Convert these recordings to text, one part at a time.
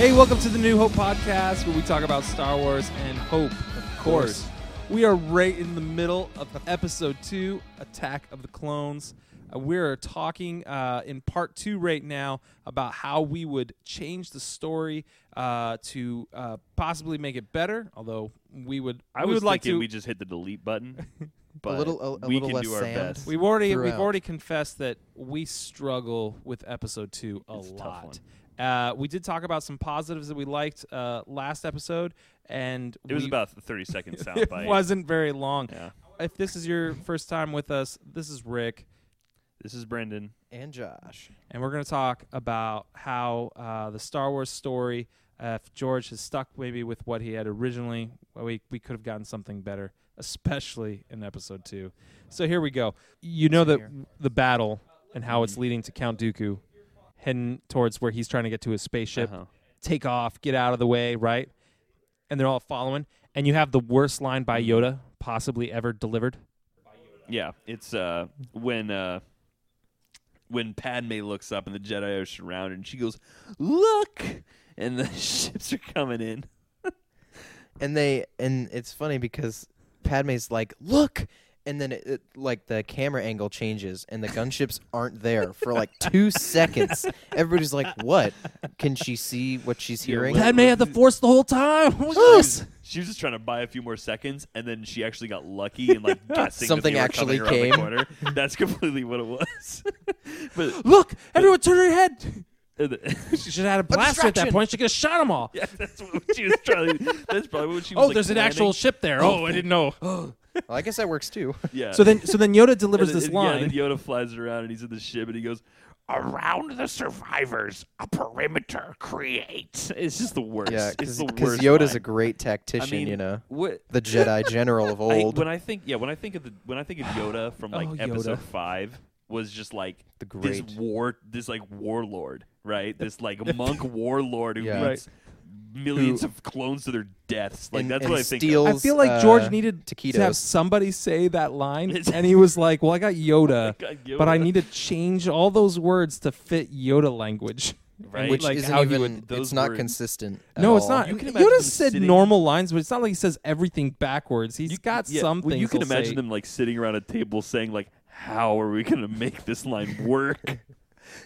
Hey, welcome to the New Hope podcast where we talk about Star Wars and hope, of course. We are right in the middle of episode two, Attack of the Clones. Uh, we're talking uh, in part two right now about how we would change the story uh, to uh, possibly make it better. Although we would, I we was would like thinking to. we just hit the delete button, but little- a- a we little can less do our sand. best. We've already we've already confessed that we struggle with episode two a It's a tough lot. Uh, we did talk about some positives that we liked uh, last episode, and it was we- about a 30 second it soundbite. wasn't very long. Yeah. If this is your first time with us, this is Rick, This is Brendan. And Josh. and we're going to talk about how uh, the Star Wars story. Uh, if George has stuck maybe with what he had originally, well, we we could have gotten something better, especially in episode two. So here we go. You know Same that here. the battle and how it's Mhm. leading to Count Dooku, heading towards where he's trying to get to his spaceship. Uh-huh. Take off, get out of the way, right? And they're all following. And you have the worst line by. Yoda possibly ever delivered. Yeah, it's uh, when uh, when Padme looks up and the Jedi are surrounded, and she goes, "Look!" and the ships are coming in. And they and it's funny because Padme's like, "Look." And then it, it like the camera angle changes and the gunships aren't there for like 2 seconds. Everybody's like, "What? Can she see what she's hearing?" That Padme had the Force the whole time. What She was, just trying to buy a few more seconds, and then she actually got lucky and like guessing Something they actually coming around came. The corner. That's completely what it was. but Look, everyone turn your head. She should have had a blaster at that point. She could have shot them all. yeah, that's what she was trying. To, that's probably what she oh, was. Oh, like, there's an planning. actual ship there. Oh, oh, I didn't know. Oh. Well, I guess that works too. Yeah. So then, so then Yoda delivers And then- this and- Yeah, line. then Yoda flies around and he's in the ship and he goes, "Around the survivors, a perimeter creates." It's just the worst. Yeah, it's because the worst. Yoda's line. a great tactician, I mean, you know, What? the Jedi general of I, old, when I think, yeah, when I think of the when I think of Yoda from like Oh, Yoda. episode five, was just like the great. this great. war, this like warlord, right? This like monk warlord who Yeah. leads millions Who- of clones to their deaths. Like and- that's and what I think. steals- of. I feel like George uh, needed to taquitos. have somebody say that line, and he was like, "Well, I got Yoda, God, but I need to change all those words to fit Yoda language." Right. which like isn't how he even would- those it's not words- consistent. at No, it's all. not. You can imagine Yoda said sitting- normal lines, but it's not like he says everything backwards. He's You- got yeah, some well, things. you can imagine say. them like sitting around a table saying like, "How are we going to make this line work?"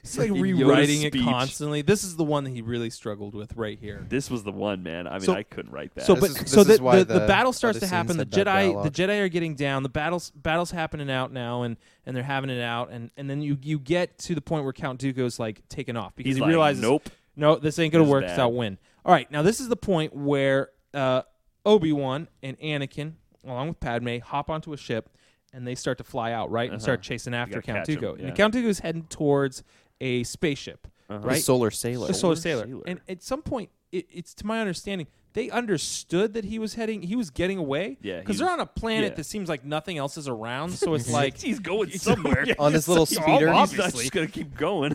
He's like rewriting it speech. constantly. This is the one that he really struggled with right here. this was the one, man. I mean, So- I couldn't write that. So, This but is- this so is the, why the, the the battle starts other to happen. scenes The had bad Jedi, dialogue. the Jedi are getting down. The battles, battles happening out now, and and they're having it out, and and then you you get to the point where Count Dooku's like taken off because He's he like, realizes, "Nope." no, this ain't gonna This is work. bad. Because win. All right, now this is the point where uh, Obi Wan and Anakin, along with Padme, hop onto a ship, and they start to fly out right and Uh-huh. start chasing after gotta Count catch 'em, Dooku. yeah. And Count Dooku is heading towards a spaceship. Uh-huh. The right? Solar Sailor. The Solar Solar Sailor. Sailor. And at some point, it, it's to my understanding, they understood that he was heading, he was getting away. Yeah, Because they're was- on a planet yeah. that seems like nothing else is around. So it's like, he's going somewhere. On his little Yeah, speeder. all He's not just going to keep going.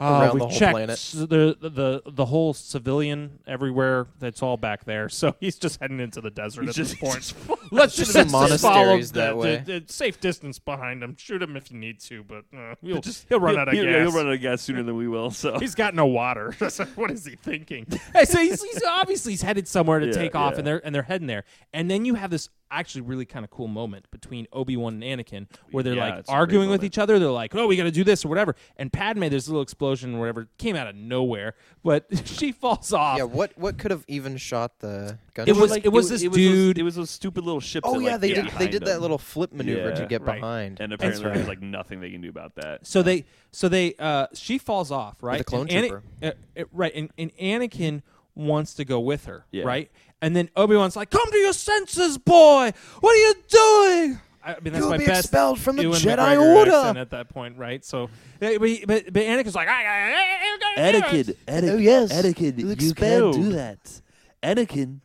Uh, around we the whole checked the, the the whole civilian everywhere. That's all back there. So he's just heading into the desert He's at just, this point. Let's just, let's follow the, that the- way. the safe distance behind him. Shoot him if you need to, but uh, he'll, just he'll run out of he'll, gas. He'll run out of gas sooner than we will. So He's got no water. what is he thinking? hey, so he's, he's obviously he's headed somewhere to Yeah, take off, yeah. and they're and they're heading there. And then you have this actually really kind of cool moment between Obi Wan and Anakin, where they're Yeah, like it's a great arguing with each other. They're like, "Oh, we got to do this or whatever." And Padme, there's a little explosion or whatever, came out of nowhere, but she falls off. Yeah, what what could have even shot the gun? It was- it was was this those- dude- it was those stupid little ships. Oh that, yeah, like, they did. They behind did that little flip maneuver Yeah. to get Right. behind. And apparently, right. there's like nothing they can do about that. So they, so they, uh, she falls off, right? The clone and Ana- trooper. uh, uh, right, and, and Anakin wants to go with her, Yeah. right? And then Obi Wan's like, "Come to your senses, boy! What are you doing?" I mean, that's You'll my be best expelled from the Ewan Jedi McGregor Order. at that point, right? So, yeah, but, but, but Anakin's like, "I, I, I, I, Anakin, Anakin, Oh, yes. Anakin, You're you can't do that. Anakin,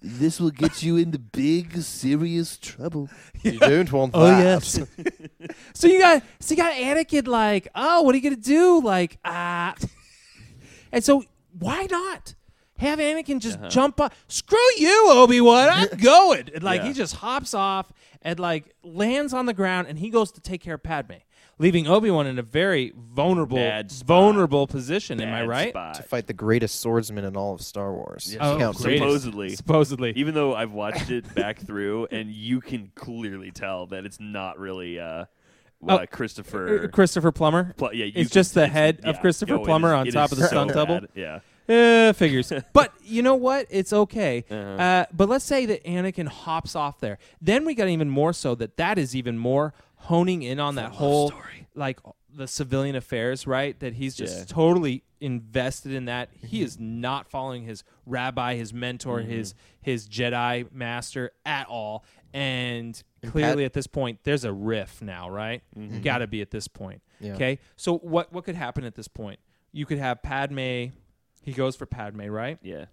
this will get you into big, serious trouble. You don't want oh, that. Oh, yes. So you got, so you got Anakin like, "Oh, what are you gonna do?" Like, ah, and so why not? Have Anakin just Uh-huh. jump up. Screw you, Obi Wan. I'm going. And like Yeah. he just hops off and like lands on the ground and he goes to take care of Padme. leaving Obi Wan in a very vulnerable, Bad vulnerable position. am I right? spot. to fight the greatest swordsman in all of Star Wars. Yeah. Oh, Count greatest. Dooku. Supposedly. Supposedly, Even though I've watched it back through, and you can clearly tell that it's not really uh, Oh, uh, Christopher. Uh, Christopher Plummer. Pl- yeah, you it's can- just the it's- head of. Christopher Plummer is- on top of the so stunt double. bad. Yeah. Eh, figures. but you know what? It's okay. Uh-huh. Uh, but let's say that Anakin hops off there. Then we got even more so that that is even more honing in on that whole story. like the civilian affairs, right? That he's just Yeah. totally invested in that. He is not following his rabbi, his mentor, Mm-hmm. his his Jedi master at all. And And clearly Pat- at this point there's a riff now, right? Mm-hmm. Got to be at this point. Yeah. Okay? So what what could happen at this point? You could have Padme he goes for Padme, right? Yeah.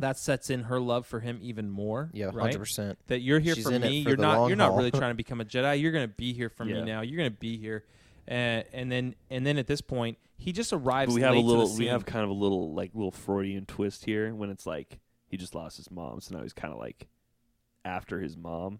that sets in her love for him even more. Yeah, right. hundred percent. That you're here She's for in it me. for you're the not. long You're not haul. really trying to become a Jedi. You're gonna be here for Yeah. me now. You're gonna be here, uh, and then and then at this point, he just arrives. But we have a late to the little. We scene. have kind of a little like little Freudian twist here when it's like he just lost his mom, so now he's kind of like after his mom.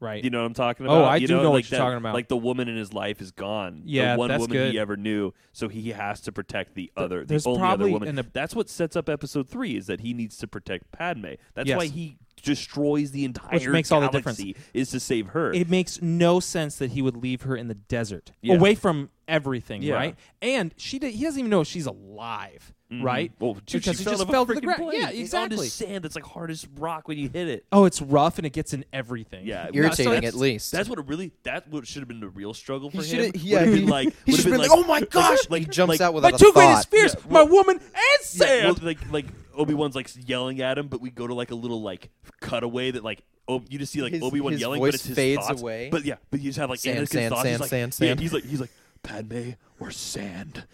Right. You know what I'm talking about? Oh, about? I you do know, know what like you're that- talking about. Like the woman in his life is gone. Yeah, the one that's woman good. he ever knew. So he has to protect the other, the there's only probably other woman. an That's what sets up episode three is that he needs to protect Padme. That's Yes. why he destroys the entire Which makes all the difference. is to save her. It makes no sense that he would leave her in the desert, Yeah. away from everything, Yeah. right? And she did, he doesn't even know if she's alive, Mhm. right? Well, dude, Because she fell just a fell to the ground. plane. Yeah, It's on exactly. just sand. It's like hard as rock when you hit it. Oh, it's rough and it gets in everything. Yeah, Irritating that's- at least. That's what it really. That what should have been the real struggle for He him. yeah, Would've he- been like. he would've should been been like, "Oh my gosh!" Like, he jumps like, out my without a two thought. greatest fears, Yeah, my woman and Yeah, sand. well, like like Obi Wan's like yelling at him, but we go to like a little like cutaway that like oh you just see like His- Obi Wan his yelling, voice but it's his fades thoughts. away. But yeah, but you just have like Sand, Anakin's sand, thoughts. sand, he's like, sand, yeah, sand. he's like he's like Padme or sand,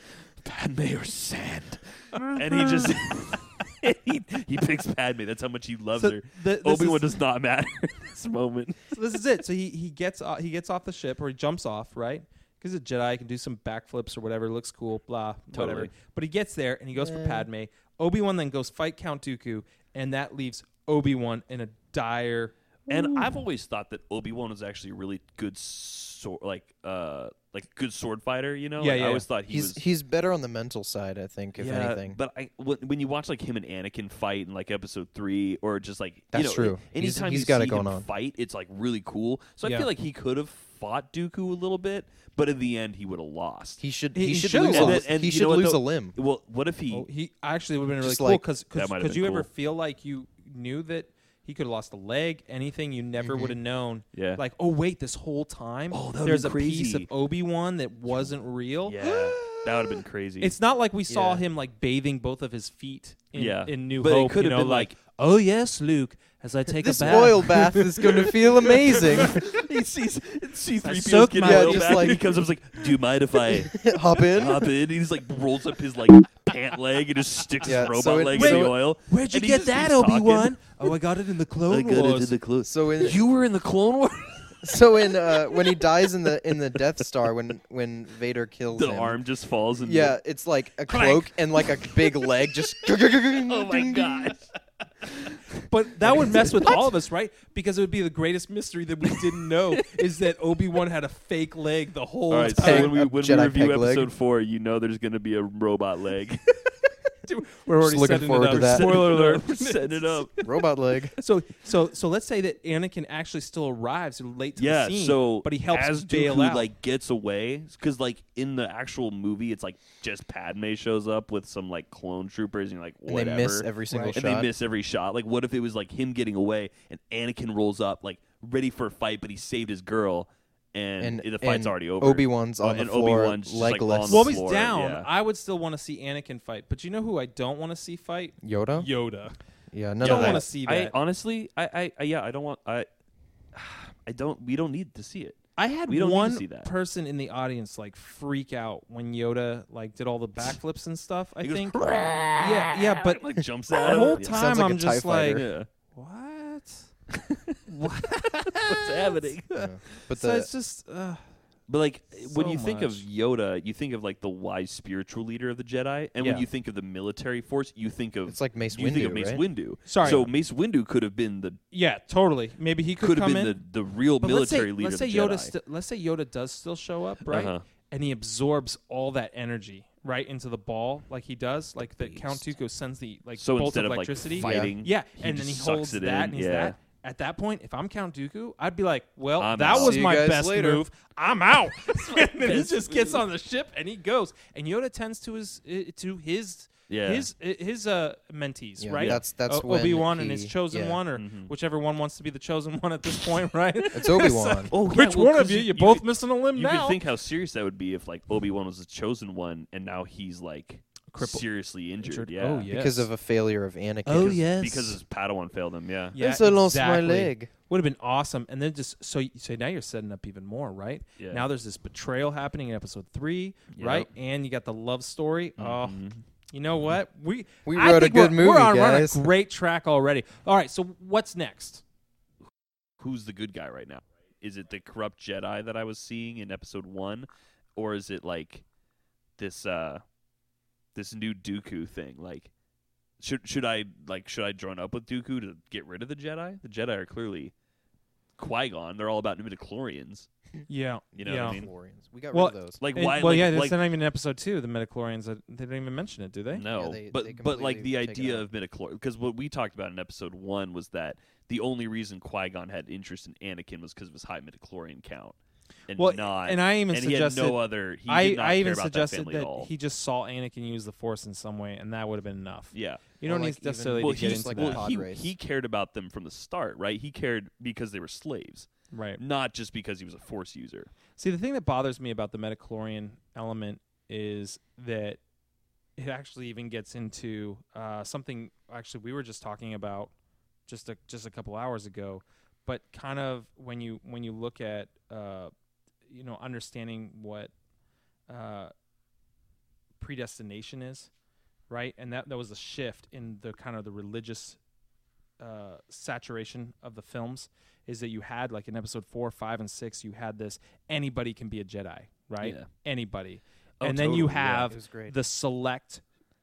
Padme or sand, and he just he he picks Padme. That's how much he loves So her. the- this Obi Wan is- does not matter in this moment. So this is it. So he he gets uh, he gets off the ship or he jumps off, right? Because a Jedi can do some backflips or whatever. Looks cool, blah, whatever. But he gets there and he goes for. Padme. Obi Wan then goes fight Count Dooku, and that leaves Obi Wan in a dire. And I've always thought that Obi Wan was actually a really good sword, like uh, like good sword fighter. You know, Yeah, Like, yeah, I always thought he He's was. he's better on the mental side, I think, if yeah, anything. but I when, when you watch like him and Anakin fight in like Episode three, or just like That's you know, true. He's- Anytime he's you got see it going him on. fight, it's like really cool. So I Yeah. feel like he could have fought Dooku a little bit, but in the end, he would have lost. he should He- he, he should should've lose lost. a, And and he should know what, lose though? a limb. well, what if he? Oh, he actually would have been really cool like- because That might have because been you ever feel like you knew that he could have lost a leg, anything you never would have mm-hmm. known. Yeah. Like, oh wait, this whole time Oh, that would've a piece of. Obi Wan that wasn't real. yeah, that would have been crazy. It's not like we saw Yeah. him like bathing both of his feet in, Yeah. in New But it Hope. could you have know, been like, like- oh yes, Luke, as I take This a bath. oil bath is going to feel amazing. he sees C three soak PO's getting my- oil Yeah, just back, like- and he comes up and like, "Do you mind if I Hop in. hop in?" And he just like rolls up his like pant leg and just sticks Yeah, his robot so it- leg so in the it- oil. Where'd you And he get just that, keeps talking. Obi Wan? Oh, I got it in the Clone Wars. I got it Wars. in the clothes. So in You were in the Clone Wars. so in uh, when he dies in the in the Death Star when when Vader kills him. the him. arm just falls. And Yeah, it's like a Clank. cloak and like a big leg just. Oh my god. But that would mess with all of us, right? Because it would be the greatest mystery that we didn't know is that Obi Wan had a fake leg the whole All right, time. so Peg- when we when we Jedi review peg leg. episode four, you know there's going to be a robot leg. We're already looking setting forward it to that. Spoiler alert. We're setting it up. Robot leg. So so so let's say that Anakin actually still arrives late to Yeah, the scene, so but he helps as bail Dooku out. like gets away because like in the actual movie, it's like just Padme shows up with some like clone troopers, and you're like And whatever. they miss every single Right. and shot. they miss every shot. Like, what if it was like him getting away and Anakin rolls up, like ready for a fight, but he saved his girl, and, and the fight's and already over. Obi Wan's on the and floor, Obi-Wan's just, like, legless. on the well, if he's floor, down, yeah. I would still want to see Anakin fight. But you know who I don't want to see fight? Yoda. Yoda. Yeah, none don't of want to that. see I that. honestly, I, I, I, yeah, I don't want, I, I don't. We don't need to see it. I had we don't need to one see that. person in the audience like freak out when Yoda like did all the backflips and stuff. I He goes, think. yeah, yeah, but like jumps the whole time Sounds like a I'm TIE just like, fighter. Yeah. what? What's happening? Yeah. But so the it's just. Uh, But like when So you think of much. Yoda, you think of like the wise spiritual leader of the Jedi, and Yeah. when you think of the military force, you think of it's like Mace you think of Windu, Mace right? Windu. Sorry. So Mace Windu could have been the yeah, totally. Maybe he could could have come been in. the, the real But let's say, military leader let's say of the Yoda. Jedi. sti- let's say Yoda does still show up, right? Uh-huh. and he absorbs all that energy right into the ball like he does, like that Count Dooku sends the like So bolt instead of of like electricity. fighting, yeah, he and then he just sucks holds it that in. and he's yeah. that. At that point, if I'm Count Dooku, I'd be like, "Well, I'm that out. was See my guys best later. move. I'm out." and then he just gets on the ship and he goes. And Yoda tends to his uh, to his Yeah. his his uh mentees, Yeah, right? that's- that's O- when Obi Wan and his chosen yeah. one, or Mhm. whichever one wants to be the chosen one at this point, right? It's Obi-Wan. Oh, yeah, Which well, one of you? you- You're you both could- missing a limb You now. could think how serious that would be if like Obi Wan was the chosen one, and now he's like Crippled. seriously injured. Injured. Yeah. Oh, yeah. because of a failure of Anakin. Oh, Because- yes. Because his Padawan failed him. Yeah. yeah, Yes, I lost my exactly. leg. Would have been awesome, and then just so so now you're setting up even more, right? Yeah. Now there's this betrayal happening in episode three, Yep. right? And you got the love story. Oh, Mhm. you know what? We We I wrote a think we're- good movie, we're on, we're on guys. a great track already. All right, so what's next? Who's the good guy right now? Is it the corrupt Jedi that I was seeing in episode one, or is it like this uh this new Dooku thing? Like, should should I like should I join up with Dooku to get rid of the Jedi? The Jedi are clearly Qui Gon. They're all about midichlorians. Yeah, You know yeah. what I mean? Midichlorians. We got Well, rid of those. Like And- why? well, like, yeah, like, that's not even in episode two. The midichlorians, uh, they didn't even mention it, do they? No, Yeah, they- but they but like the completely take it idea out. of midichlorians, because what we talked about in episode one was that the only reason Qui Gon had interest in Anakin was because of his high midichlorian count, and Well, not. and I even and he had suggested. no other. He I, did not I care even about suggested that, that he just saw Anakin use the Force in some way, and that would have been enough. yeah. You Or don't like need necessarily even- Well, to he get just into like that. a well, pod he, race. he cared about them from the start, right? He cared because they were slaves, right. not just because he was a Force user. See, the thing that bothers me about the metachlorian element is that it actually even gets into uh, something. Actually, we were just talking about just a just a couple hours ago, but kind of when you when you look at uh, you know understanding what uh, predestination is, right? And that that was a shift in the kind of the religious uh, saturation of the films is that you had like in episode four, five, and six, you had this anybody can be a Jedi, right? Yeah. Anybody, Oh, and then you totally, yeah. have great. the select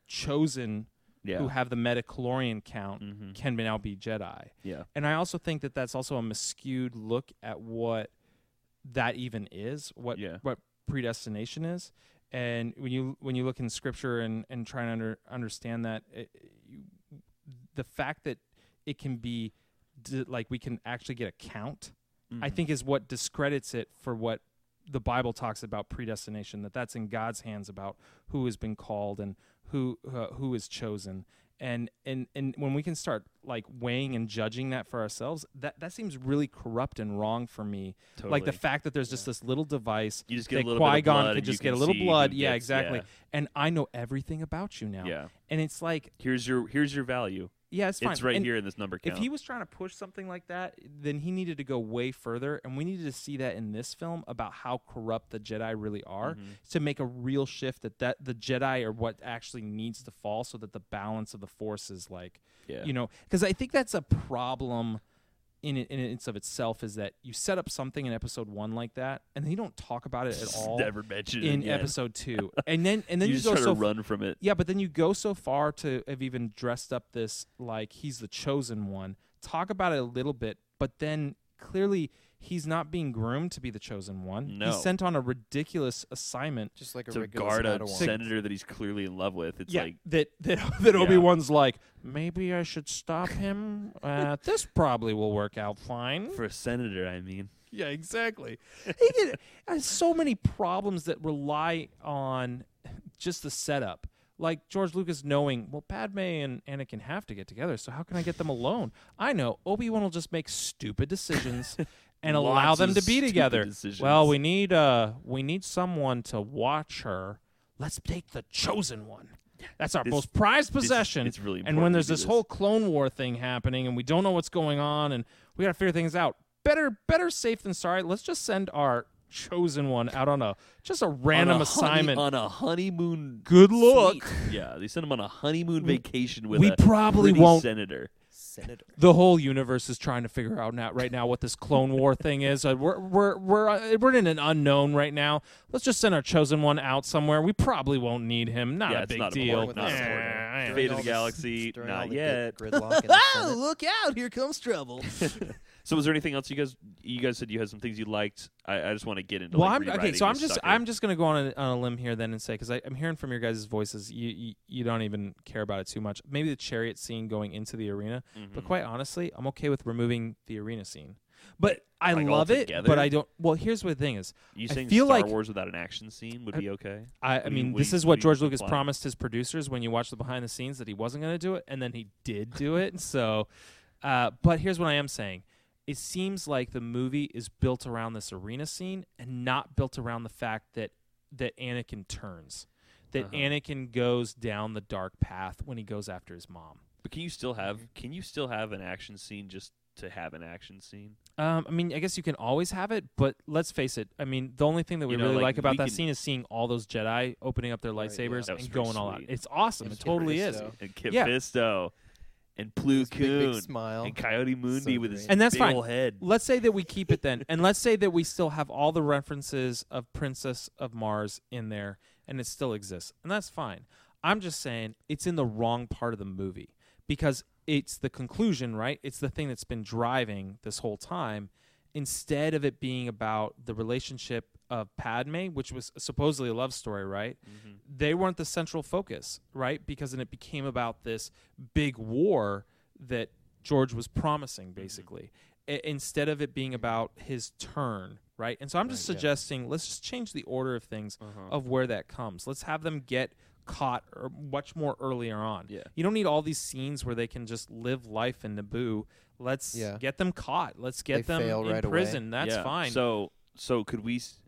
chosen Yeah. who have the metachlorian count Mhm. can now be Jedi. Yeah. And I also think that that's also a skewed look at what that even is, what Yeah. what predestination is. And when you when you look in scripture and and try to under, understand that, it, you, the fact that it can be d- like we can actually get a count, I Mhm. think is what discredits it for what the Bible talks about predestination. That that's in God's hands about who has been called and who uh, who is chosen. And and and when we can start like weighing and judging that for ourselves, that that seems really corrupt and wrong for me. Like the fact that there's just this little device You just get that a little Qui-Gon blood could just get a little blood. Yeah, gets- exactly. yeah. And I know everything about you now. Yeah. And it's like, Here's your here's your value. Yeah, it's fine. It's right And here in this number count. If he was trying to push something like that, then he needed to go way further, and we needed to see that in this film about how corrupt the Jedi really are Mhm. to make a real shift that that the Jedi are what actually needs to fall, so that the balance of the Force is like, yeah. you know, because I think that's a problem in it, in and of itself is that you set up something in Episode One like that, and then you don't talk about it at all Never mention in again. Episode Two, and then and then you you, just go try so to run from it. yeah, but then you go so far to have even dressed up this like he's the chosen one. Talk about it a little bit, but then clearly he's not being groomed to be the chosen one. No. He's sent on a ridiculous assignment. Just like a to regular guard a Padawan. senator that he's clearly in love with. It's yeah, like that that that Yeah. Obi Wan's like maybe I should stop him. uh, this probably will work out fine. for a senator, I mean. Yeah, exactly. he get, has so many problems that rely on just the setup. Like George Lucas knowing, well, Padme and Anakin have to get together, so how can I get them alone? I know Obi Wan will just make stupid decisions and allow them to be together. decisions. Well, we need uh we need someone to watch her. Let's take the chosen one. That's our This- most prized This possession. It's really And when there's do this whole Clone War thing happening and we don't know what's going on and we got to figure things out, better better safe than sorry. Let's just send our chosen one out on a just a random on a honey- assignment. on a honeymoon. Good luck. suite. Yeah, they send him on a honeymoon vacation with we a probably won't. senator. Senator. The whole universe is trying to figure out now, right now, what this Clone War thing is. Uh, we're we're we're uh, we're in an unknown right now. Let's just send our chosen one out somewhere. We probably won't need him. Not Yeah, a big not deal. important, not Eh, important. I- Fate During of the this- Galaxy, during not the yet. grid- Gridlock in the Senate. look out! Here comes trouble. So was there anything else you guys you guys said you had some things you liked? I, I just want to get into well, like, I'm okay. So I'm just sucker. I'm just gonna go on a, on a limb here then and say because I'm hearing from your guys' voices, you, you you don't even care about it too much. Maybe the chariot scene going into the arena, but Mhm. quite honestly, I'm okay with removing the arena scene. But I Like, love it, but I don't. Well, here's what the thing is. you I saying feel Star like- Wars without an action scene would I- be okay? I, I What do you- mean, this you- is what George Lucas promised his producers when you watch the behind the scenes that he wasn't going to do it, and then he did do it. So, uh, but here's what I am saying: it seems like the movie is built around this arena scene and not built around the fact that that Anakin turns, that Uh-huh. Anakin goes down the dark path when he goes after his mom. But can you still have Mm-hmm. can you still have an action scene just to have an action scene? Um, I mean, I guess you can always have it, but let's face it. I mean, the only thing that we You know, really like, like, about that can- scene is seeing all those Jedi opening up their Right, yeah. lightsabers and pretty going all out. It's awesome. And it totally Kit is. And Kit Yeah. Fisto and Plo This big, big smile. and Ki-Adi-Mundi So with his great. And that's big fine. ol' head. Let's say that we keep it then, and let's say that we still have all the references of Princess of Mars in there, and it still exists, and that's fine. I'm just saying it's in the wrong part of the movie because it's the conclusion, right? It's the thing that's been driving this whole time, instead of it being about the relationship of Padme, which was supposedly a love story, right? Mhm. they weren't the central focus, right? Because then it became about this big war that George was promising, basically, I- instead of it being about his turn, right? And so I'm just Right, yeah. suggesting let's just change the order of things Uh-huh. of where that comes. Let's have them get caught or much more earlier on. Yeah. You don't need all these scenes where they can just live life in Naboo. Let's Yeah. get them caught. Let's get They them in right away. prison. That's Yeah. fine. So so could we? s-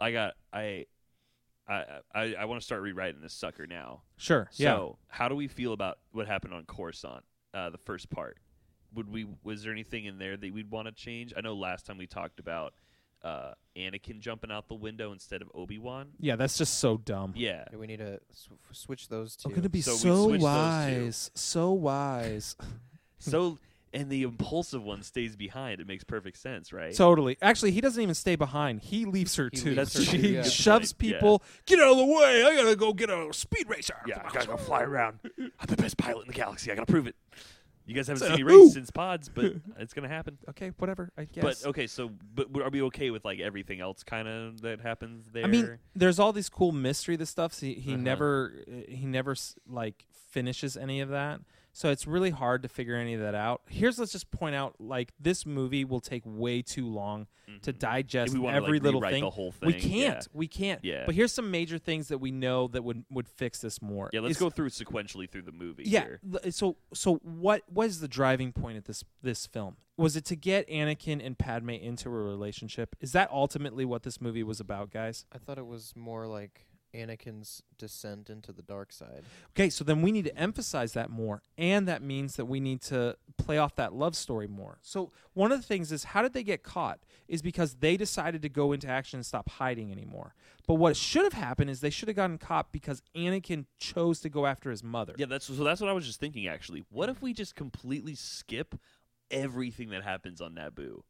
I got I. I I, I want to start rewriting this sucker now. sure. yeah. So how do we feel about what happened on Coruscant, uh, the first part? Would we was there anything in there that we'd want to change? I know last time we talked about uh, Anakin jumping out the window instead of Obi Wan. Yeah, that's just so dumb. Yeah, Okay, we need to sw- switch those two. I'm gonna be So we so switched those two. wise, so wise. so and the impulsive one stays behind. It makes perfect sense, right? Totally. Actually, he doesn't even stay behind. He leaves her He too. leaves her she too, yeah. shoves Good point, yeah. people. Get out of the way! I gotta go get a speed racer. yeah, I gotta go fly around. I'm the best pilot in the galaxy. I gotta prove it. You guys haven't seen me race since pods, but it's gonna happen. Okay, whatever. I guess. But okay, so but are we okay with like everything else kind of that happens there? I mean, there's all these cool mystery. The stuff. So he, he Uh-huh. never, he never like finishes any of that. So it's really hard to figure any of that out. Here's let's just point out like this movie will take way too long to Mhm. digest If we wanna, every like, little rewrite thing. the whole We can't. We can't. Yeah. But here's some major things that we know that would would fix this more. Yeah, let's Is- go through sequentially through the movie. Yeah. here. l- So so what what is the driving point at this this film? Was it to get Anakin and Padme into a relationship? Is that ultimately what this movie was about, guys? I thought it was more like Anakin's descent into the dark side. Okay, so then we need to emphasize that more, and that means that we need to play off that love story more. So one of the things is how did they get caught? Is because they decided to go into action and stop hiding anymore. But what should have happened is they should have gotten caught because Anakin chose to go after his mother. Yeah, that's so. That's what I was just thinking. Actually, what if we just completely skip everything that happens on Naboo?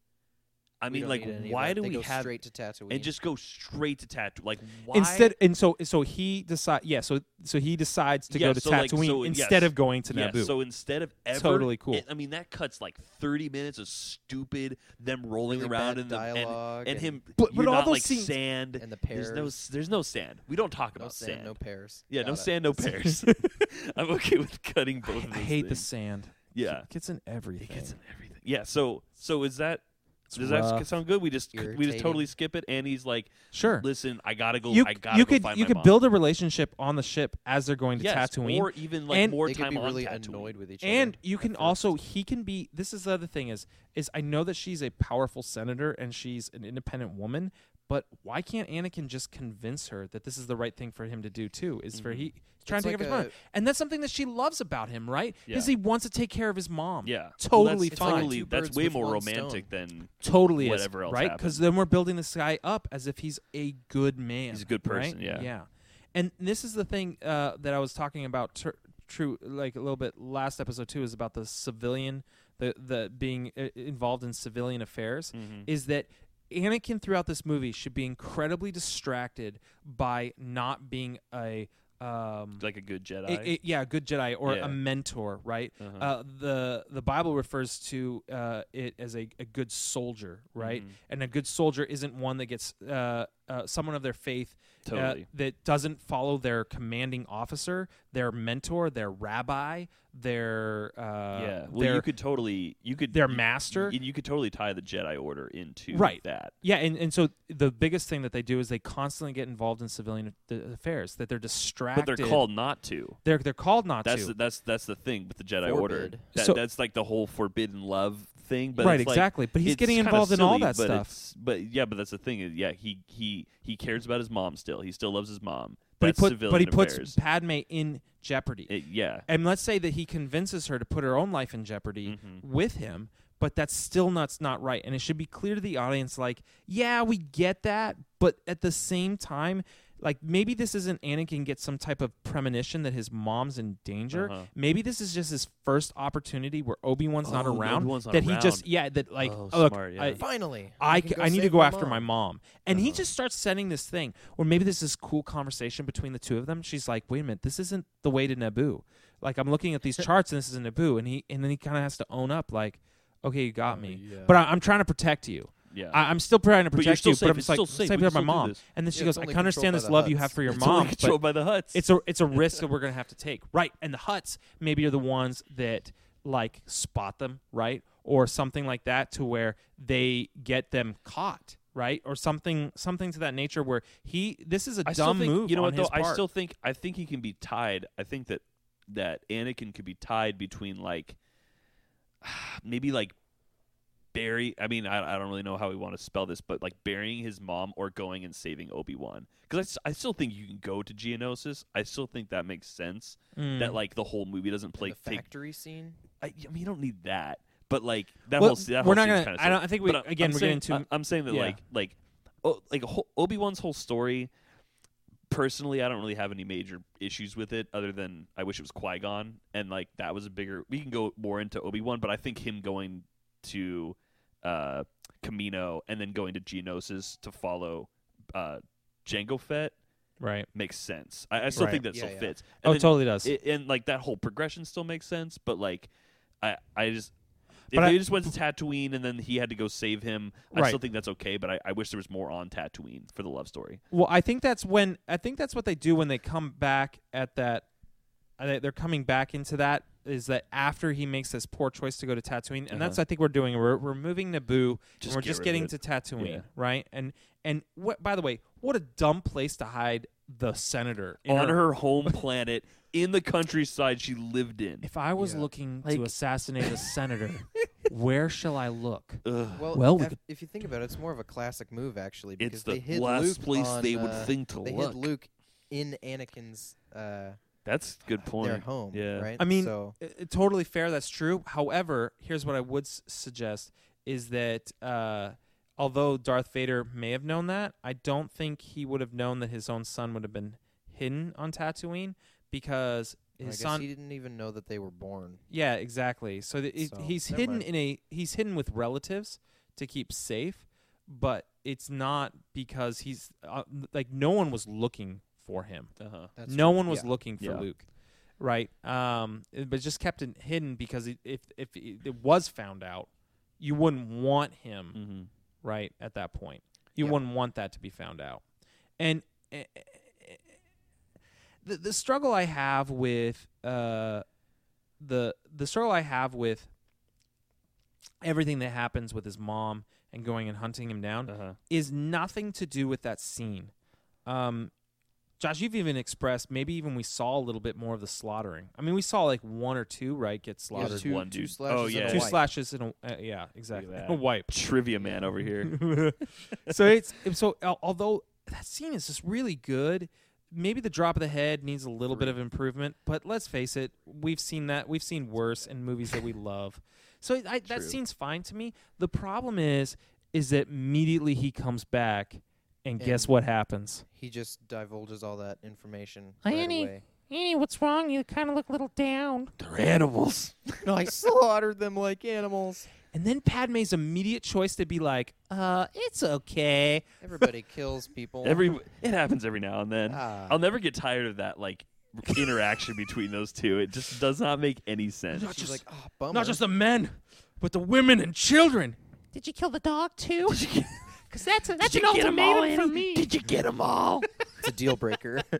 I mean, like, need any of why do They we go have straight to Tatooine? and just go straight to Tatooine? Like, why Instead, and so so he decide yeah so so he decides to Yeah, go to so, like, Tatooine so, instead yes. of going to yeah, Naboo. So instead of ever, Totally cool. it- I mean, that cuts like thirty minutes of stupid them rolling Really around bad in the and, dialogue and him. But- but you're all not those like scenes- sand. and the There's pears. no, s- there's no sand. We don't talk no about sand, no pears. Yeah, Got no it. sand, no pears. I'm okay with cutting I, both. of I those hate the things. sand. Yeah, it gets in everything. it gets in everything. Yeah, so so is that It's does that rough. s- sound good? We just we just totally skip it, and he's like, sure. "Listen, I gotta go. you I gotta you go could find you my could mom." build a relationship on the ship as they're going to yes, Tatooine. or even like And- more They could time be on really Tatooine. annoyed with each and other. you can also he can be this is the other thing is is i know that she's a powerful senator and she's an independent woman but why can't anakin just convince her that this is the right thing for him to do too is for Mhm. he he's trying It's to take like care of his a- mom and that's something that she loves about him right because Yeah. he wants to take care of his mom Yeah, Totally well, that's, fine. Totally, Two that's way more one romantic than totally whatever is else right because then we're building this guy up as if he's a good man He's a good person, right? yeah. yeah and this is the thing uh, that i was talking about tr- true like a little bit last episode too is about the civilian the the being uh, involved in civilian affairs Mhm. is that Anakin throughout this movie should be incredibly distracted by not being a um, like a good Jedi. yeah, a good Jedi or Yeah. a mentor, right? Uh-huh. Uh, the the Bible refers to uh, it as a, a good soldier, right? Mhm. And a good soldier isn't one that gets uh, uh, someone of their faith uh, that doesn't follow their commanding officer, their mentor, their rabbi, their uh, yeah. Well, their you could totally you could their master. You, you could totally tie the Jedi Order into Right. that. Yeah, and, and so the biggest thing that they do is they constantly get involved in civilian affairs. That they're distracted. But they're called not to. They're they're called not That's to. the, that's that's the thing with the Jedi Order. That, So- that's like the whole forbidden love thing. But right, it's like- exactly. but he's getting involved in all that but stuff. But yeah, but that's the thing. Yeah, he he he cares about his mom still. He still loves his mom. But he put but he puts affairs. Padme in jeopardy. It- yeah. and let's say that he convinces her to put her own life in jeopardy Mhm. with him, but that's still not not right. And it should be clear to the audience, like, yeah, we get that, but at the same time, like maybe this isn't Anakin gets some type of premonition that his mom's in danger. Uh-huh. Maybe this is just his first opportunity where Obi Wan's not Oh, around. Not that he just yeah that like Oh, oh, look smart, yeah. I, Finally, I, can c- go I need to go my after my mom. mom. And he Uh-huh. just starts setting this thing, or maybe this is cool conversation between the two of them. She's like, wait a minute, this isn't the way to Naboo. Like I'm looking at these charts and this is Naboo, and he and then he kind of has to own up, like, okay, you got Oh, me, yeah. but I, I'm trying to protect you. Yeah. I, I'm still trying to But you're protect still you, safe. but I'm It's like still safe. safe We my mom. this. And then she Yeah, goes, I can understand this by the love you have for your It's only mom, but by the Hutts. it's a it's a risk that we're gonna have to take, right? And the Hutts maybe are the ones that like spot them, right, or something like that, to where they get them caught, right, or something something to that nature. Where he this is a I dumb think, move. You know on what though? his I still think I think he can be tied. I think that that Anakin could be tied between like maybe like bury. I mean, I, I don't really know how we want to spell this, but like burying his mom or going and saving Obi Wan. Because I, I still think you can go to Geonosis. I still think that makes sense. Mm. That like the whole movie doesn't play the take. factory scene. I, I mean, you don't need that. But like that Well, whole that we're whole not gonna- kinda I don't- I think we but again I'm we're saying, getting too- I- I'm saying that yeah. like like oh, like Obi Wan's whole story. Personally, I don't really have any major issues with it, other than I wish it was Qui Gon, and like that was a bigger. We can go more into Obi Wan, but I think him going to uh, Kamino and then going to Geonosis to follow uh, Jango Fett right. makes sense. I, I still Right. think that Yeah, still yeah. fits. Oh, And it totally does. it, and like that whole progression still makes sense, but like I I just if But they I- just went to Tatooine and then he had to go save him, I Right. still think that's okay. But I, I wish there was more on Tatooine for the love story. Well, I think that's when I think that's what they do when they come back at that. uh, They're coming back into that is that after he makes this poor choice to go to Tatooine, and that's Uh-huh. I think we're doing. We're we're moving Naboo, Just and we're get just getting to Tatooine, Yeah. right? And and what? By the way, what a dumb place to hide the senator on her home planet in the countryside she lived in. If I was Yeah. looking Like- to assassinate a senator, where shall I look? Ugh. Well, Well, we af- if you think about it, it's more of a classic move actually because it's the they hid last Luke place on, they would uh, think to they look. They hid Luke in Anakin's uh, That's a good point. their home, Yeah. right? I mean, so I- I- totally fair. That's true. However, here's what I would s- suggest: is that uh, although Darth Vader may have known that, I don't think he would have known that his own son would have been hidden on Tatooine because I his guess son. he didn't even know that they were born. yeah, exactly. So, that it, So, he's hidden mind. in a he's hidden with relatives to keep safe, but it's not because he's uh, like no one was looking for him Uh-huh. That's no true. one was Yeah. looking for Yeah. Luke, right? Um, it- but just kept it hidden because it, if if it was found out, you wouldn't want him Mm-hmm. right at that point. You Yeah. wouldn't want that to be found out, and eh, the the struggle I have with uh the the struggle I have with everything that happens with his mom and going and hunting him down Uh-huh. is nothing to do with that scene. Um, Josh, you've even expressed maybe even we saw a little bit more of the slaughtering. I mean, we saw like one or two right get Yeah, slaughtered. two, one two dude. slashes Oh, and yeah. a two wipe. slashes and a uh, yeah, exactly that. a wipe. Trivia man over here. so it's so although that scene is just really good, maybe the drop of the head needs a little bit of improvement. But let's face it, we've seen that we've seen worse in movies that we love. So I, that True. scene's fine to me. The problem is, is that immediately he comes back, and guess what happens? He just divulges all that information Hi, right Annie. away. Hey, what's wrong? You kind of look a little down. They're animals. no, I slaughtered them like animals. And then Padme's immediate choice to be like, uh, it's okay. Everybody kills people. Every it happens every now and then. Ah. I'll never get tired of that like interaction between those two. It just does not make any sense. Not She's just, like, oh, bummer. not just the men, but the women and children. Did you kill the dog too? Because that's a, that's an ultimatum for me. Did you get them all? it's a deal breaker.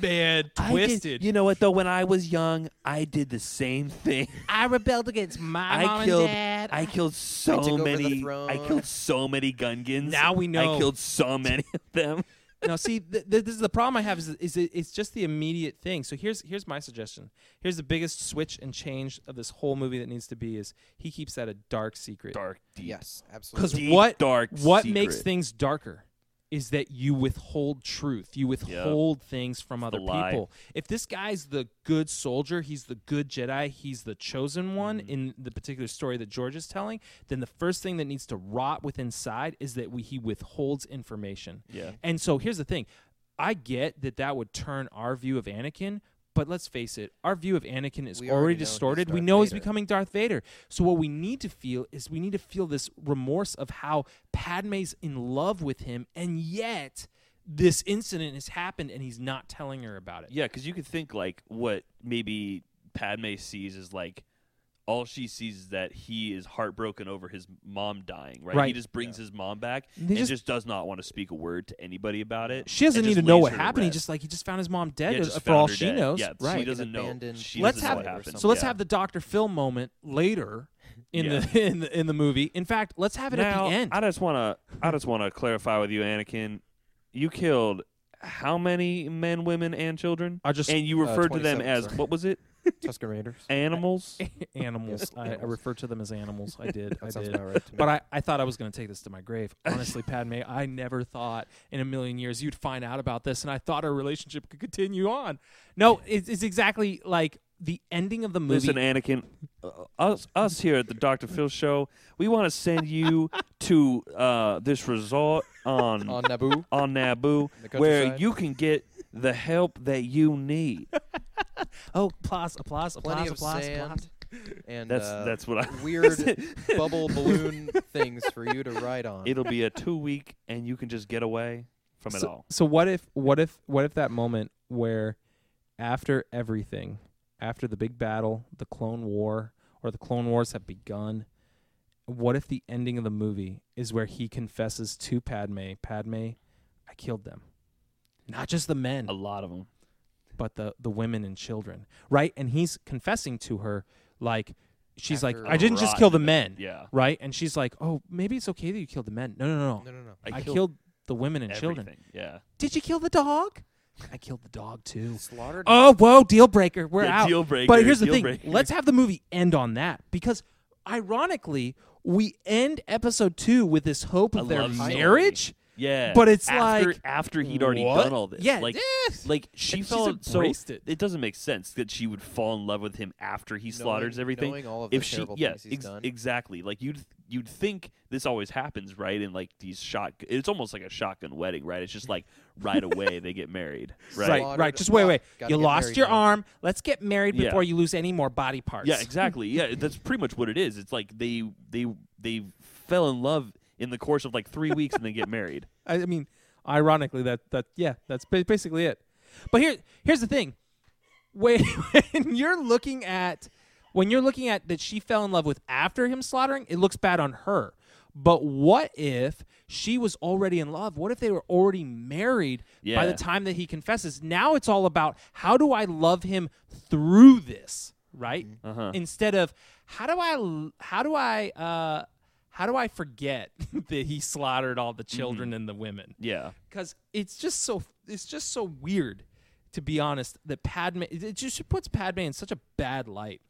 Man, I did- twisted. you know what though? When I was young, I did the same thing. I rebelled against my I mom killed. and dad. I killed so took over the many. throne. I killed so many Gungans. Now we know. I killed so many of them. Now, see, th- th- this is the problem I have is, is it, it's just the immediate thing. So here's here's my suggestion. Here's the biggest switch and change of this whole movie that needs to be is he keeps that a dark secret. Dark, deep. yes, Because absolutely. Deep, what dark what secret. makes things darker is that you withhold truth. You withhold things from other people. If this guy's the good soldier, he's the good Jedi, he's the chosen one Mm-hmm. in the particular story that George is telling, then the first thing that needs to rot within inside is that we, he withholds information. Yeah. And so here's the thing. I get that that would turn our view of Anakin, but let's face it, our view of Anakin is We already, already distorted. we know he's becoming Darth Vader. So what we need to feel is we need to feel this remorse of how Padme's in love with him and yet this incident has happened and he's not telling her about it. Yeah, because you could think like what maybe Padme sees is like all she sees is that he is heartbroken over his mom dying. Right? He just brings his mom back They and just- just, does not want to speak a word to anybody about it. She doesn't and need to know what happened. He just like he just found his mom dead Yeah, uh, for all she dead. knows. Yeah, right. she doesn't know. She let's doesn't have know what happened. so let's Yeah. have the Dr. Phil moment later in the in the in the movie. In fact, let's have it at the end. I just want to I just want to clarify with you, Anakin. You killed how many men, women, and children? I just and you Uh, referred to them 27, as sorry. what was it? Tusken Raiders. Animals. animals. I, I refer to them as animals. I did. I That sounds did. about right. But I, I thought I was going to take this to my grave. Honestly, Padme, I never thought in a million years you'd find out about this, and I thought our relationship could continue on. No, it's, it's exactly like the ending of the movie. Listen, Anakin, uh, us us here at the Dr. Phil show, we want to send you to uh, this resort on on Naboo. on Naboo where you can get the help that you need. oh, applause, applause, Plenty applause, of applause, sand applause. and That's uh, that's what I weird bubble balloon things for you to ride on. It'll be a two week, and you can just get away from it all. so what if what if what if that moment where after everything, after the big battle, the clone war or the clone wars have begun, what if the ending of the movie is where he confesses to Padme, Padme, I killed them. Not just the men, A lot of them. but the the women and children, right? And he's confessing to her like she's like I didn't just kill the rotten men, Yeah. right? And she's like, "Oh, maybe it's okay that you killed the men." No, no, no. no, no, no. I, killed killed the women and children. Yeah. Did you kill the dog? I killed the dog too. Slaughtered. Oh, whoa, deal breaker. We're Yeah, out. deal breaker, But here's the thing. breaker. Let's have the movie end on that because ironically, we end episode 2 with this hope of A their love story. Marriage. Yeah. But it's after, like, after he'd already what? done all this. Yeah, Like eh. like she And she's fell so embraced it. doesn't make sense that she would fall in love with him after he slaughters everything. knowing all of the if she terrible yeah, things he's ex- done. exactly. Like you'd you'd think this always happens, right? In like these shot it's almost like a shotgun wedding, right? It's just like right away they get married. Right. Right, Slaughtered. right. Just wait, wait. Gotta You lost your now. arm. Let's get married Yeah. before you lose any more body parts. Yeah, exactly. Yeah, that's pretty much what it is. It's like they they they fell in love in the course of like 3 weeks and they get married. I I mean, ironically, that that yeah, that's ba- basically it. But here, here's the thing: when, when you're looking at when you're looking at that she fell in love with after him slaughtering, it looks bad on her. But what if she was already in love? What if they were already married by the time that he confesses? Now it's all about how do I love him through this, right? Uh-huh. Instead of how do I how do I uh, how do I forget that he slaughtered all the mm-hmm. children and the women? Yeah. because it's just so it's just so weird to be honest that Padme it just puts Padme in such a bad light.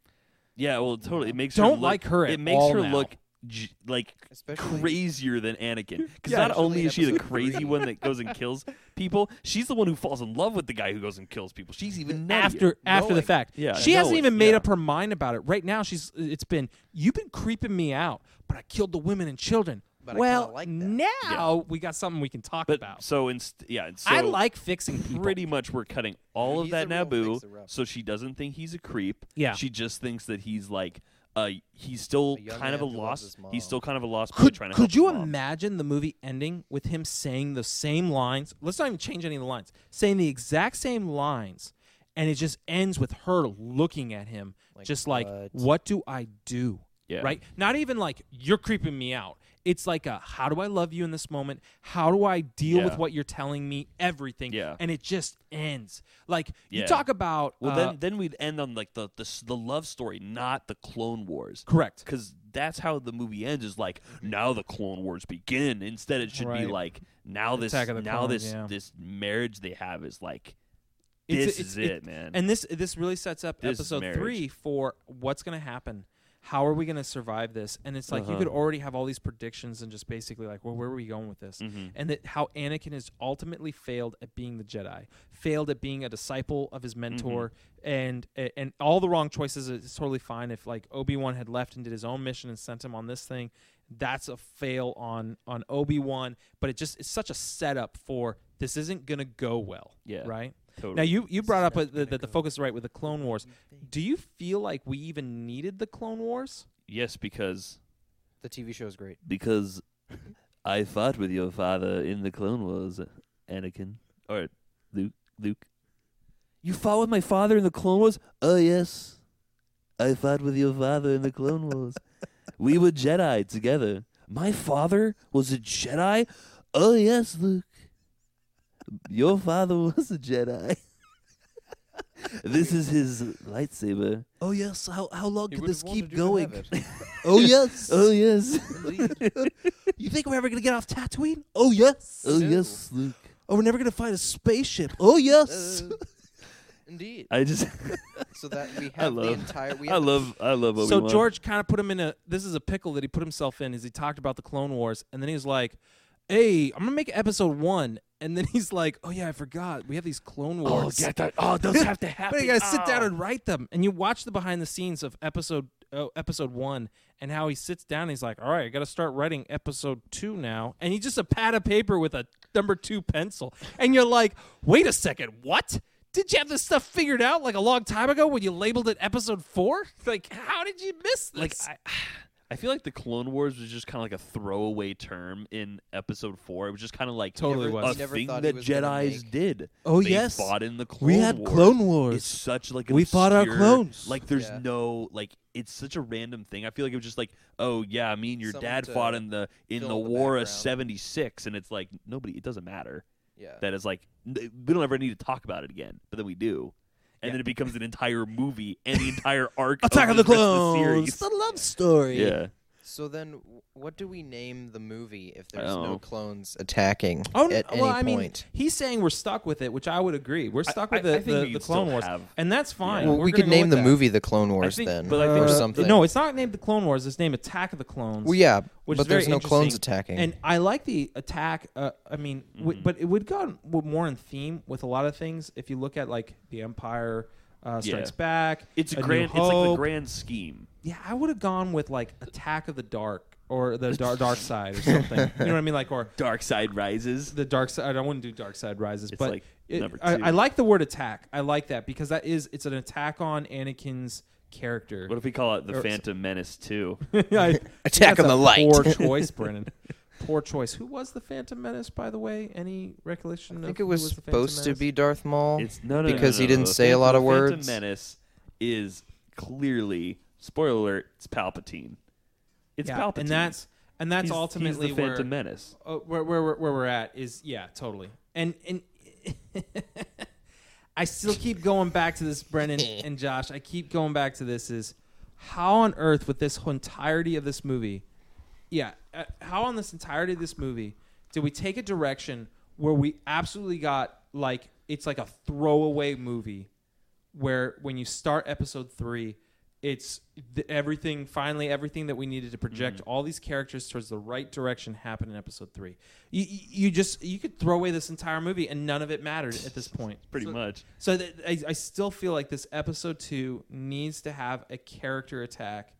Yeah, well, totally. It makes her Don't look, like her It makes her now. look j- like Especially- crazier than Anakin. Because Yeah, not only is she the episode crazy one that goes and kills people, she's the one who falls in love with the guy who goes and kills people. She's even nuttier. After after the knowing. fact, Yeah, she hasn't knowing, even made yeah. up her mind about it. Right now, she's it's been you've been creeping me out, but I killed the women and children. But well, I kinda like that. now we got something we can talk But about. so inst- yeah, so I like fixing people. pretty much we're cutting all of He's that a real Naboo, fixer-upper. so she doesn't think he's a creep. Yeah. she just thinks that he's like, uh, he's still kind of a man who loves lost. He's still kind of a lost Could, trying to. could you imagine the movie ending with him saying the same lines? Let's not even change any of the lines. Saying the exact same lines, and it just ends with her looking at him, Like, just like, what? "What do I do?" Yeah. Right? Not even like you're creeping me out. It's like a how do I love you in this moment? How do I deal with what you're telling me? Everything. Yeah. And it just ends. Like you talk about Well, uh, then then we'd end on like the the the love story, not the Clone Wars. correct. Because that's how the movie ends. Is like now the Clone Wars begin. Instead, it should be like now this Attack of the now Clones, this yeah. this marriage they have is like It's- this it's- is it- it, man. And this this really sets up This episode three for what's going to happen. How are we going to survive this? And it's like you Uh-huh. could already have all these predictions and just basically like, well, where are we going with this? Mhm. And that how Anakin has ultimately failed at being the Jedi, failed at being a disciple of his mentor, Mm-hmm. and and all the wrong choices. It's totally fine if like Obi Wan had left and did his own mission and sent him on this thing. That's a fail on on Obi Wan, but it just it's such a setup for this isn't gonna go well. Yeah. Right. Totally. Now you you brought up not uh, the, gonna the, the focus is right with the Clone Wars. Do you feel like we even needed the Clone Wars? yes, because The TV show is great. Because I fought with your father in the Clone Wars, Anakin. or Luke. Luke. You fought with my father in the Clone Wars? Oh, yes. I fought with your father in the Clone Wars. we were Jedi together. My father was a Jedi? Oh, yes, Luke. Your father was a Jedi. this is his lightsaber. Oh, yes. How, how long He can would this have wanted keep you to going? it. oh, yes. Oh, yes. You think we're ever gonna get off Tatooine? Oh yes. Oh, No. yes, Luke. Oh, we're never gonna find a spaceship. Oh yes. Uh, indeed. I just. So that we I have the love- entire. We I have love I love Obi so George kind of put him in a. This is a pickle that he put himself in. As he talked about the Clone Wars, and then he was like, "Hey, I'm gonna make episode one." And then he's like, "Oh yeah, I forgot. We have these Clone oh, Wars." that. Oh, those have to happen. But you gotta sit down Oh. and write them. And you watch the behind the scenes of episode oh, episode one and how he sits down. And he's like, "All right, I got to start writing episode two now." And he just a pad of paper with a number two pencil. And you're like, "Wait a second, what?" Did you have this stuff figured out like a long time ago when you labeled it episode four? Like, how did you miss this? like I, I feel like the Clone Wars was just kind of like a throwaway term in Episode Four. It was just kind of like Totally never- was. a never thing that Jedi's did. Oh, They yes. fought in the Clone we had Wars. Clone Wars. It's such like We fought our clones. Like there's Yeah. no like it's such a random thing. I feel like it was just like oh yeah, me and your Someone dad fought in the in the the War of '76, and it's like nobody. It doesn't matter. Yeah. That is like we don't ever need to talk about it again, but then we do. And Yeah. then it becomes an entire movie and the entire arc Attack of of the this rest of Clones, series. the love story. Yeah. So then, what do we name the movie if there's don't no clones attacking Oh, at well, any I mean, point? he's saying we're stuck with it, which I would agree. We're stuck with I- I the, think the, the Clone Wars, have- and that's fine. well, We're we gonna could name the that. movie The Clone Wars think- then, but I think or the- the- something. No, it's not named the Clone Wars. It's named Attack of the Clones. well, yeah, which but is there's no clones attacking. And I like the attack. Uh, I mean, w- Mhm. but it would go w- more in theme with a lot of things. If you look at like the Empire uh, Strikes Yeah. Back, It's a New grand. It's like the grand scheme. Yeah, I would have gone with like Attack of the Dark or the Dark, dark Side or something. you know what I mean? Like or Dark Side rises. the Dark Side. I wouldn't do Dark Side Rises, It's but like it- number I, two. I like the word attack. I like that because that is it's an attack on Anakin's character. What if we call it the Or- Phantom Menace too? I- Attack that's on a the light. Poor choice, Brennan. Poor choice. Who was the Phantom Menace, by the way? Any recollection? Of it? I of think it who was supposed to be Darth Maul. It's no, no, no, Because no, he no, no. didn't The say a lot of the words. Phantom Menace is clearly spoiler alert. It's Palpatine. It's yeah, Palpatine, and that's and that's He's- he's ultimately the where, Phantom Menace. uh, where, where where where we're at is yeah, totally. And and I still keep going back to this, Brennan and Josh. I keep going back to this: is how on earth with this entirety of this movie, yeah, uh, how on this entirety of this movie did we take a direction where we absolutely got like it's like a throwaway movie where when you start episode three, it's the, everything. Finally, everything that we needed to project Mm-hmm. all these characters towards the right direction happened in episode three. You, you you just you could throw away this entire movie and none of it mattered at this point. Pretty So- much. So th- I, I still feel like this episode two needs to have a character attack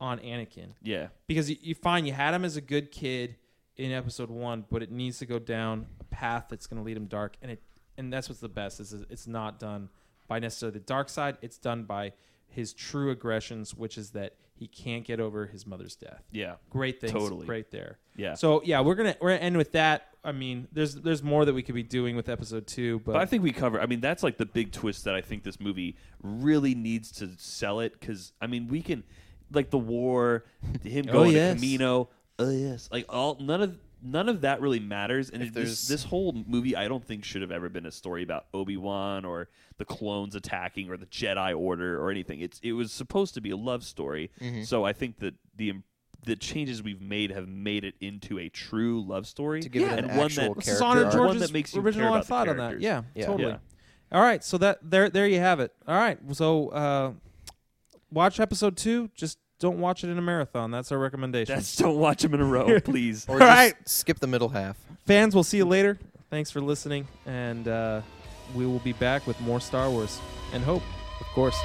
on Anakin Yeah. because you, you find you had him as a good kid. in episode one, but it needs to go down a path that's going to lead him dark, and it and that's what's the best is it's not done by necessarily the dark side. It's done by his true aggressions, which is that he can't get over his mother's death. Yeah. Great things, Totally. great there. Yeah. So yeah, we're gonna we're gonna end with that. I mean, there's there's more that we could be doing with episode two, but, But I think we cover. I mean, that's like the big twist that I think this movie really needs to sell it because I mean, we can like the war, him Oh, going yes. to Kamino. Oh yes, like all none of none of that really matters. And If it, this, this whole movie, I don't think should have ever been a story about Obi Wan or the clones attacking or the Jedi Order or anything. It's it was supposed to be a love story. Mhm. So I think that the the changes we've made have made it into a true love story to give Yeah, it an and one that- character Honor arc. One George's that makes you original care on about the thought on that. Yeah, Yeah. totally. Yeah. All right, so that there there you have it. All right, so uh, watch episode two. Just don't watch it in a marathon. That's our recommendation. That's don't watch them in a row, please. Or All just right. skip the middle half. Fans, we'll see you later. Thanks for listening, and uh, we will be back with more Star Wars and hope, of course.